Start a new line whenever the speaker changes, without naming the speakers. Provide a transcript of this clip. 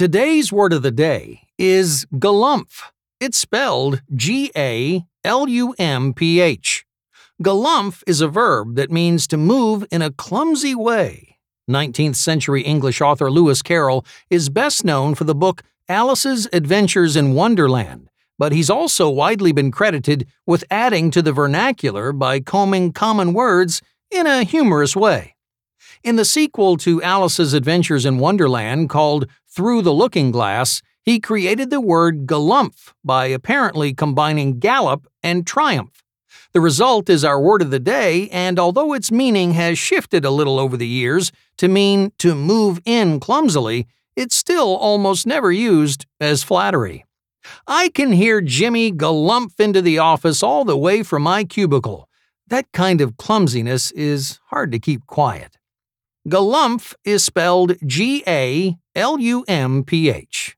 Today's word of the day is galumph. It's spelled G A L U M P H. Galumph is a verb that means to move in a clumsy way. 19th century English author Lewis Carroll is best known for the book Alice's Adventures in Wonderland, but he's also widely been credited with adding to the vernacular by combing common words in a humorous way. In the sequel to Alice's Adventures in Wonderland called Through the Looking Glass, he created the word galumph by apparently combining gallop and triumph. The result is our word of the day, and although its meaning has shifted a little over the years to mean to move in clumsily, it's still almost never used as flattery. I can hear Jimmy galumph into the office all the way from my cubicle. That kind of clumsiness is hard to keep quiet. Galumph is spelled G A L U M P H.